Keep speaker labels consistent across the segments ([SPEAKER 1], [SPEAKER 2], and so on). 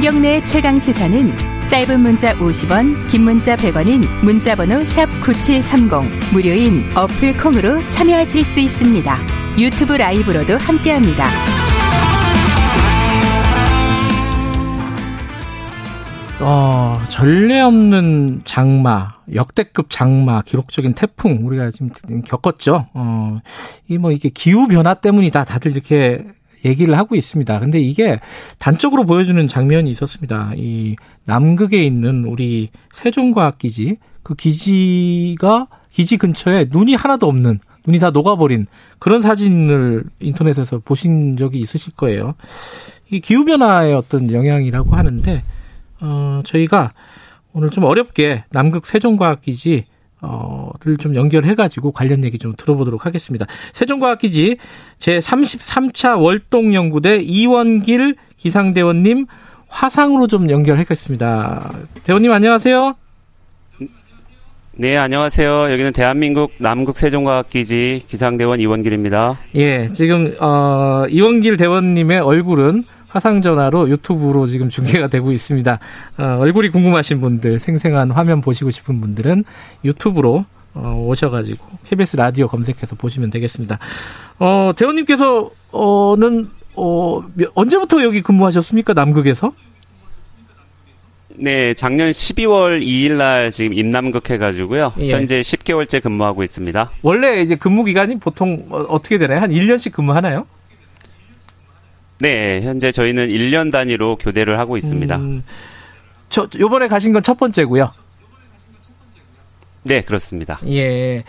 [SPEAKER 1] 김경래의 최강 시사는 짧은 문자 50원, 긴 문자 100원인 문자번호 샵9730 무료인 어플 콩으로 참여하실 수 있습니다. 유튜브 라이브로도 함께합니다.
[SPEAKER 2] 어, 전례 없는 장마, 역대급 장마, 기록적인 태풍 우리가 지금 겪었죠. 어, 이 뭐 이게 기후 변화 때문이다. 다들 이렇게 얘기를 하고 있습니다. 근데 이게 단적으로 보여주는 장면이 있었습니다. 이 남극에 있는 우리 세종과학기지 그 기지가 기지 근처에 눈이 하나도 없는 눈이 다 녹아버린 그런 사진을 인터넷에서 보신 적이 있으실 거예요. 이 기후 변화의 어떤 영향이라고 하는데 어 저희가 오늘 좀 어렵게 남극 세종과학기지 어를 좀 연결해 가지고 관련 얘기 좀 들어보도록 하겠습니다. 세종과학기지 제 33차 월동 연구대 이원길 기상대원님 화상으로 좀 연결하겠습니다. 대원님 안녕하세요.
[SPEAKER 3] 네, 안녕하세요. 여기는 대한민국 남극 세종과학기지 기상대원 이원길입니다.
[SPEAKER 2] 예, 지금 어 이원길 대원님의 얼굴은 화상 전화로 유튜브로 지금 중계가 되고 있습니다. 어, 얼굴이 궁금하신 분들, 생생한 화면 보시고 싶은 분들은 유튜브로 어, 오셔가지고 KBS 라디오 검색해서 보시면 되겠습니다. 어, 대원님께서는 어, 언제부터 여기 근무하셨습니까? 남극에서?
[SPEAKER 3] 네, 작년 12월 2일 날 지금 임남극 해가지고요. 예. 현재 10개월째 근무하고 있습니다.
[SPEAKER 2] 원래 이제 근무 기간이 보통 어떻게 되나요? 한 1년씩 근무하나요?
[SPEAKER 3] 네, 현재 저희는 1년 단위로 교대를 하고 있습니다. 음,
[SPEAKER 2] 저 요번에 가신 건 첫 번째고요.
[SPEAKER 3] 네, 그렇습니다.
[SPEAKER 2] 예.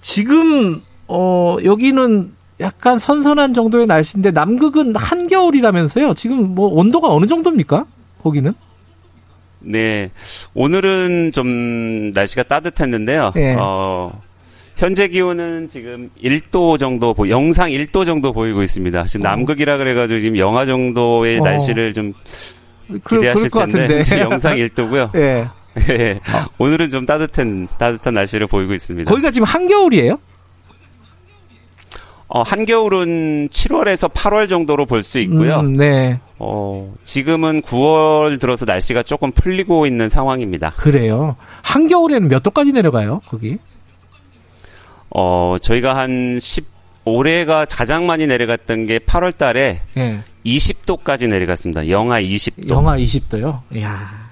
[SPEAKER 2] 지금 어 여기는 약간 선선한 정도의 날씨인데 남극은 한겨울이라면서요. 지금 뭐 온도가 어느 정도입니까? 거기는?
[SPEAKER 3] 네. 오늘은 좀 날씨가 따뜻했는데요. 예. 어 현재 기온은 지금 1도 정도, 영상 1도 정도 보이고 있습니다. 지금 어. 남극이라 그래가지고 지금 영하 정도의 어. 날씨를 좀 기대하실 그, 텐데 영상 1도고요. 예. 예. 어. 오늘은 좀 따뜻한 따뜻한 날씨를 보이고 있습니다.
[SPEAKER 2] 거기가 지금 한겨울이에요?
[SPEAKER 3] 어, 한겨울은 7월에서 8월 정도로 볼 수 있고요. 음, 네. 어, 지금은 9월 들어서 날씨가 조금 풀리고 있는 상황입니다.
[SPEAKER 2] 그래요. 한겨울에는 몇 도까지 내려가요, 거기?
[SPEAKER 3] 어, 저희가 한 10, 올해가 가장 많이 내려갔던 게 8월 달에 예. 20도까지 내려갔습니다. 영하 20도.
[SPEAKER 2] 영하 20도요? 이야.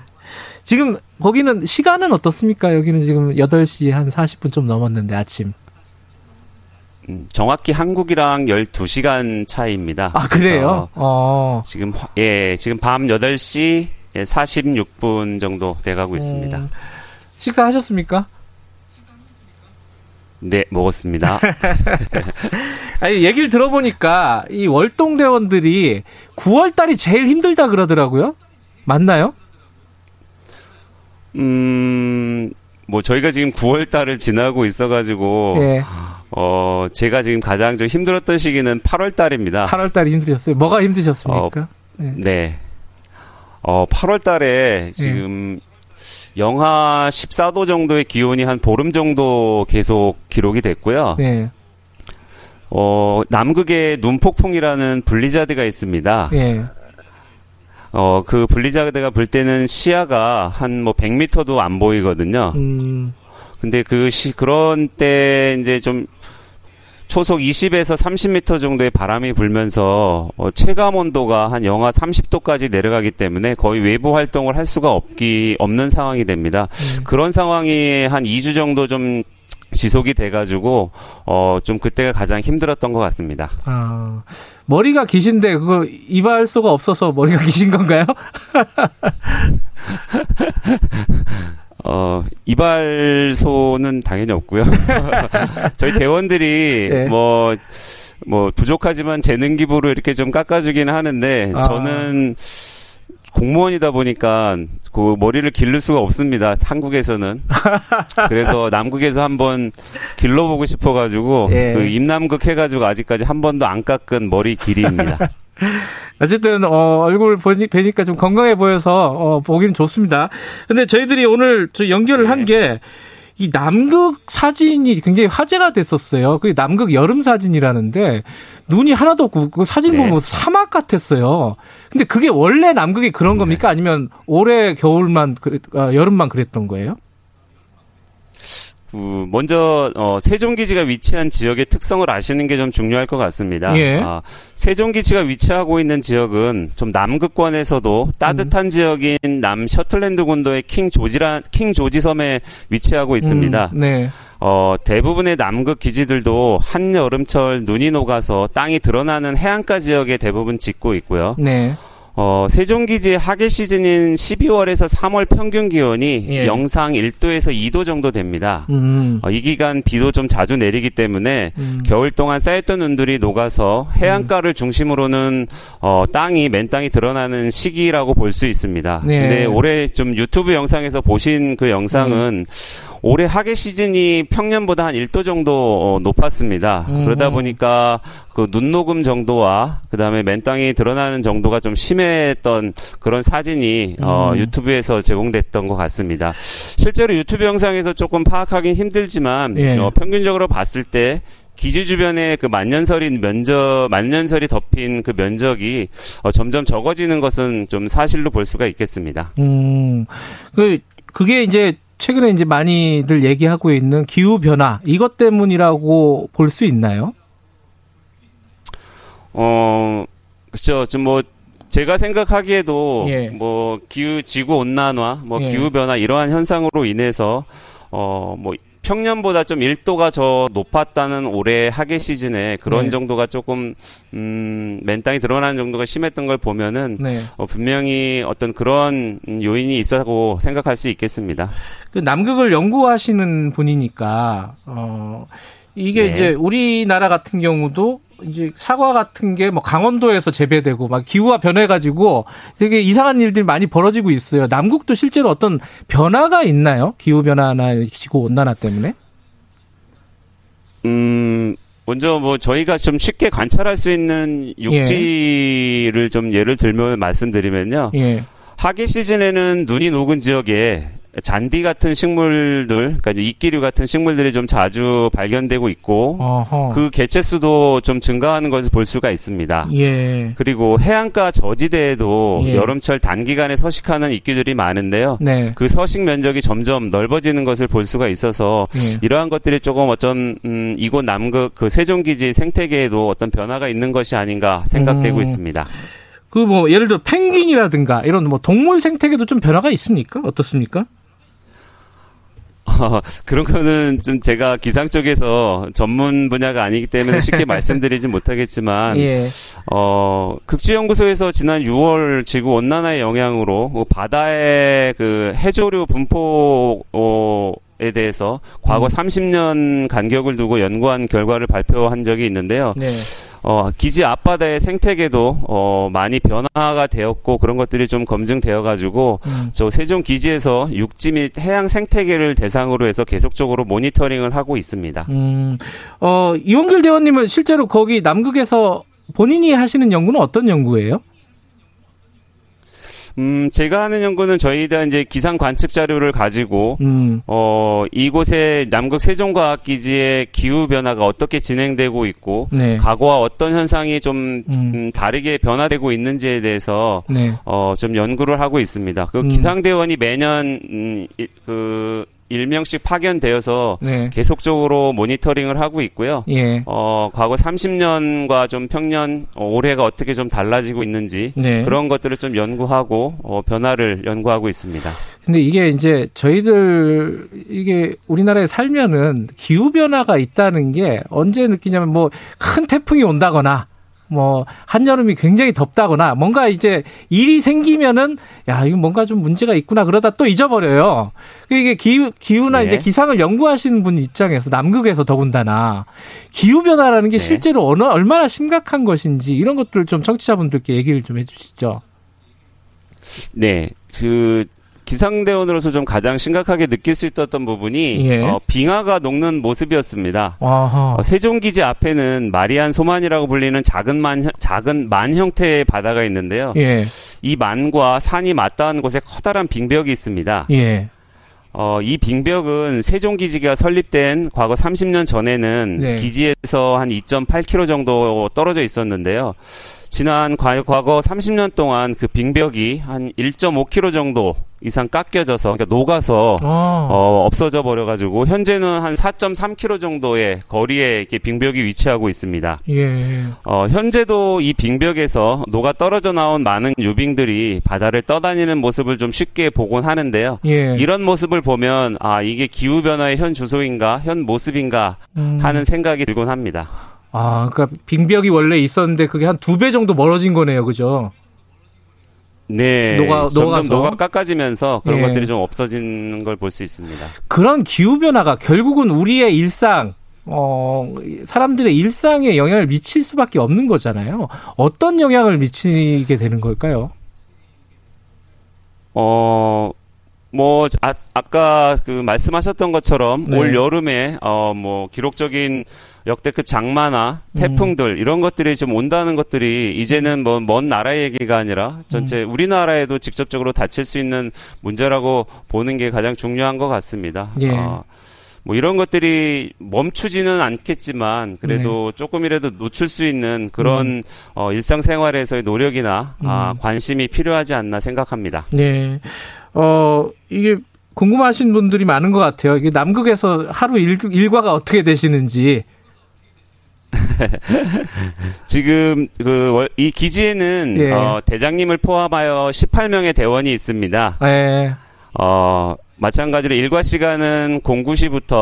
[SPEAKER 2] 지금 거기는 시간은 어떻습니까? 여기는 지금 8시 한 40분 좀 넘었는데 아침.
[SPEAKER 3] 음, 정확히 한국이랑 12시간 차이입니다.
[SPEAKER 2] 아, 그래요? 어.
[SPEAKER 3] 지금 예, 지금 밤 8시 46분 정도 돼 가고 있습니다. 음,
[SPEAKER 2] 식사하셨습니까?
[SPEAKER 3] 네, 먹었습니다.
[SPEAKER 2] 아니, 얘기를 들어보니까 이 월동대원들이 9월 달이 제일 힘들다 그러더라고요. 맞나요?
[SPEAKER 3] 음, 뭐 저희가 지금 9월 달을 지나고 있어 가지고 예. 어 제가 지금 가장 좀 힘들었던 시기는 8월 달입니다.
[SPEAKER 2] 8월 달이 힘드셨어요. 뭐가 힘드셨습니까? 어,
[SPEAKER 3] 네. 네. 어 8월 달에 지금 예. 영하 14도 정도의 기온이 한 보름 정도 계속 기록이 됐고요. 네. 어, 남극에 눈폭풍이라는 블리자드가 있습니다. 네. 어, 그 블리자드가 불 때는 시야가 한 뭐 100m도 안 보이거든요. 음. 근데 그 시, 그런 때 이제 좀 초속 20에서 30m 정도의 바람이 불면서 어, 체감 온도가 한 영하 30도까지 내려가기 때문에 거의 외부 활동을 할 수가 없기 없는 상황이 됩니다. 음. 그런 상황이 한 2주 정도 좀 지속이 돼가지고 어 좀 그때가 가장 힘들었던 것 같습니다. 아
[SPEAKER 2] 머리가 기신데 그거 이발소가 없어서 머리가 기신 건가요?
[SPEAKER 3] 어, 이발소는 당연히 없고요. 저희 대원들이 네. 뭐, 뭐, 부족하지만 재능 기부로 이렇게 좀 깎아주긴 하는데, 아. 저는 공무원이다 보니까 그 머리를 기를 수가 없습니다. 한국에서는. 그래서 남극에서 한번 길러보고 싶어가지고, 예. 그 임남극 해가지고 아직까지 한 번도 안 깎은 머리 길이입니다.
[SPEAKER 2] 어쨌든 어, 얼굴 보니, 뵈니까 좀 건강해 보여서 어, 보기는 좋습니다. 근데 저희들이 오늘 저 연결을 한 게 이 남극 사진이 굉장히 화제가 됐었어요. 그 남극 여름 사진이라는데 눈이 하나도 없고 그 사진 보면 네. 사막 같았어요. 근데 그게 원래 남극이 그런 네. 겁니까? 아니면 올해 겨울만 그랬, 아, 여름만 그랬던 거예요?
[SPEAKER 3] 그 먼저 어, 세종기지가 위치한 지역의 특성을 아시는 게 좀 중요할 것 같습니다. 예. 아, 세종기지가 위치하고 있는 지역은 좀 남극권에서도 따뜻한 음. 지역인 남 셔틀랜드 군도의 킹 조지라 킹 조지 섬에 위치하고 있습니다. 음, 네. 어, 대부분의 남극 기지들도 한여름철 눈이 녹아서 땅이 드러나는 해안가 지역에 대부분 짓고 있고요. 네. 어, 세종기지의 하계 시즌인 12월에서 3월 평균 기온이 예. 영상 1도에서 2도 정도 됩니다. 음. 어, 이 기간 비도 좀 자주 내리기 때문에 음. 겨울 동안 쌓였던 눈들이 녹아서 해안가를 음. 중심으로는 어, 땅이 맨 땅이 드러나는 시기라고 볼 수 있습니다. 네. 근데 올해 좀 유튜브 영상에서 보신 그 영상은 음. 올해 하계 시즌이 평년보다 한 1도 정도 어, 높았습니다. 음. 그러다 보니까 그 눈 녹음 정도와 그다음에 맨 땅이 드러나는 정도가 좀 심했던 그런 사진이 어, 음. 어, 유튜브에서 제공됐던 것 같습니다. 실제로 유튜브 영상에서 조금 파악하기는 힘들지만 예. 어, 평균적으로 봤을 때 기지 주변에 그 만년설인 면적 만년설이 덮인 그 면적이 어, 점점 적어지는 것은 좀 사실로 볼 수가 있겠습니다. 음,
[SPEAKER 2] 그 그게 이제 최근에 이제 많이들 얘기하고 있는 기후 변화 이것 때문이라고 볼 수 있나요?
[SPEAKER 3] 어, 그렇죠. 좀뭐 제가 생각하기에도 예. 뭐 기후 지구 온난화, 뭐 예. 기후 변화 이러한 현상으로 인해서 어뭐 평년보다 좀 1도가 더 높았다는 올해 하계 시즌에 그런 네. 정도가 조금 음, 맨땅이 드러나는 정도가 심했던 걸 보면은 네. 어, 분명히 어떤 그런 요인이 있었고 생각할 수 있겠습니다.
[SPEAKER 2] 그 남극을 연구하시는 분이니까 어 이게 네. 이제 우리나라 같은 경우도 이제 사과 같은 게 뭐 강원도에서 재배되고 막 기후가 변해가지고 되게 이상한 일들이 많이 벌어지고 있어요. 남국도 실제로 어떤 변화가 있나요? 기후 변화나 지구 온난화 때문에?
[SPEAKER 3] 음. 먼저 뭐 저희가 좀 쉽게 관찰할 수 있는 육지를 예. 좀 예를 들면 말씀드리면요. 예. 하계 시즌에는 눈이 녹은 지역에 잔디 같은 식물들, 그러니까 이끼류 같은 식물들이 좀 자주 발견되고 있고 어허. 그 개체 수도 좀 증가하는 것을 볼 수가 있습니다. 예. 그리고 해안가 저지대에도 예. 여름철 단기간에 서식하는 이끼들이 많은데요. 네. 그 서식 면적이 점점 넓어지는 것을 볼 수가 있어서 예. 이러한 것들이 조금 어떤 음, 이곳 남극 그 세종기지 생태계에도 어떤 변화가 있는 것이 아닌가 생각되고 음. 있습니다.
[SPEAKER 2] 그 뭐 예를 들어 펭귄이라든가 이런 뭐 동물 생태계도 좀 변화가 있습니까? 어떻습니까?
[SPEAKER 3] 어, 그런 거는 좀 제가 기상 쪽에서 전문 분야가 아니기 때문에 쉽게 말씀드리진 못하겠지만, 예. 어, 극지연구소에서 지난 6월 지구 온난화의 영향으로 그 바다의 그 해조류 분포, 어, 에 대해서 과거 음. 30년 간격을 두고 연구한 결과를 발표한 적이 있는데요. 네. 어, 기지 앞바다의 생태계도 어, 많이 변화가 되었고 그런 것들이 좀 검증되어 가지고 음. 저 세종 기지에서 육지 및 해양 생태계를 대상으로 해서 계속적으로 모니터링을 하고 있습니다. 음.
[SPEAKER 2] 어, 이원길 대원님은 실제로 거기 남극에서 본인이 하시는 연구는 어떤 연구예요?
[SPEAKER 3] 음, 제가 하는 연구는 저희가 이제 기상 관측 자료를 가지고, 음. 어, 이곳의 남극 세종과학기지의 기후 변화가 어떻게 진행되고 있고, 네. 과거와 어떤 현상이 좀, 음. 음, 다르게 변화되고 있는지에 대해서, 네. 어, 좀 연구를 하하고 있습니다. 그 음. 기상대원이 매년, 음, 그, 일명씩 파견되어서 네. 계속적으로 모니터링을 하고 있고요. 예. 어, 과거 30년과 좀 평년 어, 올해가 어떻게 좀 달라지고 있는지 네. 그런 것들을 좀 연구하고 어, 변화를 연구하고 있습니다.
[SPEAKER 2] 근데 이게 이제 저희들 이게 우리나라에 살면은 기후 변화가 있다는 게 언제 느끼냐면 뭐 큰 태풍이 온다거나 뭐 한여름이 굉장히 덥다거나 뭔가 이제 일이 생기면은 야 이거 뭔가 좀 문제가 있구나 그러다 또 잊어버려요. 이게 기후 기후나 네. 이제 기상을 연구하시는 분 입장에서 남극에서 더군다나 기후 변화라는 게 네. 실제로 어느 얼마나 심각한 것인지 이런 것들을 좀 청취자분들께 얘기를 좀 해주시죠.
[SPEAKER 3] 네, 그 기상대원으로서 좀 가장 심각하게 느낄 수 있었던 부분이 예. 어, 빙하가 녹는 모습이었습니다. 어, 세종기지 앞에는 마리안 소만이라고 불리는 작은 만 작은 만 형태의 바다가 있는데요. 예. 이 만과 산이 맞닿은 곳에 커다란 빙벽이 있습니다. 예. 어, 이 빙벽은 세종기지가 설립된 과거 30년 전에는 네. 기지에서 한 2.8km 정도 떨어져 있었는데요. 지난 과거 30년 동안 그 빙벽이 한 1.5km 정도 이상 깎여져서 그러니까 녹아서 아. 어, 없어져 버려가지고 현재는 한 4.3km 정도의 거리에 이렇게 빙벽이 위치하고 있습니다. 예. 어, 현재도 이 빙벽에서 녹아 떨어져 나온 많은 유빙들이 바다를 떠다니는 모습을 좀 쉽게 보곤 하는데요. 예. 이런 모습을 보면 아 이게 기후 변화의 현 주소인가 현 모습인가 음. 하는 생각이 들곤 합니다.
[SPEAKER 2] 아, 그러니까 빙벽이 원래 있었는데 그게 한 두 배 정도 멀어진 거네요, 그죠?
[SPEAKER 3] 네, 녹아, 점점 녹아 깎아지면서 그런 예. 것들이 좀 없어지는 걸 볼 수 있습니다.
[SPEAKER 2] 그런 기후 변화가 결국은 우리의 일상, 어, 사람들의 일상에 영향을 미칠 수밖에 없는 거잖아요. 어떤 영향을 미치게 되는 걸까요?
[SPEAKER 3] 어, 뭐, 아, 아까 그 말씀하셨던 것처럼 네. 올 여름에, 어, 뭐, 기록적인 역대급 장마나 음. 태풍들 음. 이런 것들이 좀 온다는 것들이 이제는 뭐 먼 나라 얘기가 아니라 전체 음. 우리나라에도 직접적으로 닥칠 수 있는 문제라고 보는 게 가장 중요한 것 같습니다. 예. 어, 뭐 이런 것들이 멈추지는 않겠지만 그래도 네. 조금이라도 놓칠 수 있는 그런 음. 어, 일상생활에서의 노력이나 음. 아, 관심이 필요하지 않나 생각합니다.
[SPEAKER 2] 네. 어, 이게 궁금하신 분들이 많은 것 같아요. 이게 남극에서 하루 일, 일과가 어떻게 되시는지
[SPEAKER 3] 지금 그 이 기지에는 예. 어, 대장님을 포함하여 18명의 대원이 있습니다. 예. 어, 마찬가지로 일과 시간은 09시부터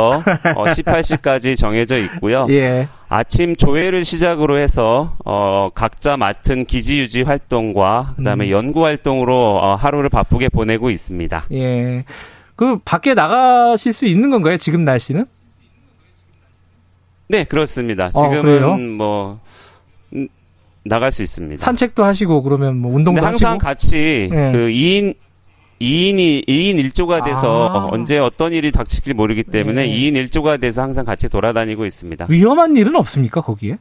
[SPEAKER 3] 어, 18시까지 정해져 있고요. 예. 아침 조회를 시작으로 해서 어, 각자 맡은 기지 유지 활동과 그다음에 음. 연구 활동으로 어, 하루를 바쁘게 보내고 있습니다.
[SPEAKER 2] 예. 그 밖에 나가실 수 있는 건가요? 지금 날씨는?
[SPEAKER 3] 네, 그렇습니다. 아, 지금은 어, 뭐 음, 나갈 수 있습니다.
[SPEAKER 2] 산책도 하시고 그러면 뭐 운동도
[SPEAKER 3] 항상
[SPEAKER 2] 하시고?
[SPEAKER 3] 같이 네. 그 2인 2인이 2인 1조가 돼서 아. 언제 어떤 일이 닥칠지 모르기 때문에 네. 2인 1조가 돼서 항상 같이 돌아다니고 있습니다.
[SPEAKER 2] 위험한 일은 없습니까, 거기에?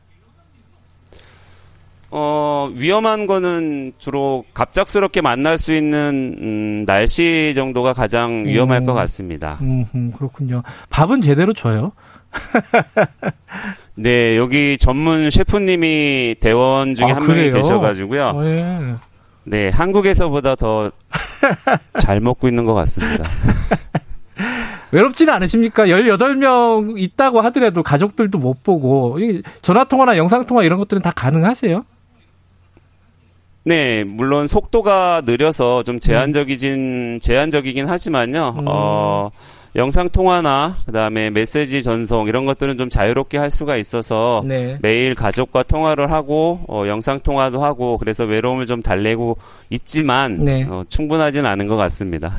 [SPEAKER 3] 어, 위험한 거는 주로 갑작스럽게 만날 수 있는 음, 날씨 정도가 가장 위험할 음. 것 같습니다.
[SPEAKER 2] 음, 음, 그렇군요. 밥은 제대로 줘요?
[SPEAKER 3] 네, 여기 전문 셰프님이 대원 중에 아, 한 그래요? 명이 계셔가지고요. 어, 예. 네, 한국에서보다 더 잘 먹고 있는 것 같습니다.
[SPEAKER 2] 외롭지는 않으십니까? 18명 있다고 하더라도 가족들도 못 보고, 전화통화나 영상통화 이런 것들은 다 가능하세요?
[SPEAKER 3] 네, 물론 속도가 느려서 좀 제한적이진, 제한적이긴 하지만요, 음. 어, 영상 통화나 그다음에 메시지 전송 이런 것들은 좀 자유롭게 할 수가 있어서 네. 매일 가족과 통화를 하고 어, 영상 통화도 하고 그래서 외로움을 좀 달래고 있지만 네. 어, 충분하지는 않은 것 같습니다.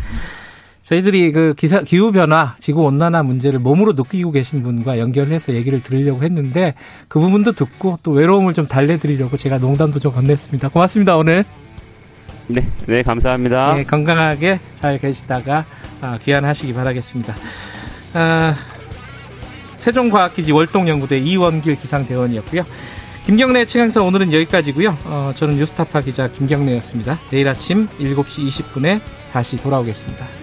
[SPEAKER 2] 저희들이 그 기사, 기후 변화, 지구 온난화 문제를 몸으로 느끼고 계신 분과 연결해서 얘기를 들으려고 했는데 그 부분도 듣고 또 외로움을 좀 달래드리려고 제가 농담도 좀 건넸습니다. 고맙습니다 오늘.
[SPEAKER 3] 네, 네 감사합니다. 네,
[SPEAKER 2] 건강하게 잘 계시다가 아, 귀환하시기 바라겠습니다. 아, 세종과학기지 월동연구대 이원길 기상대원이었고요. 김경래 칭항사 오늘은 여기까지고요. 어, 저는 뉴스타파 기자 김경래였습니다. 내일 아침 7시 20분에 다시 돌아오겠습니다.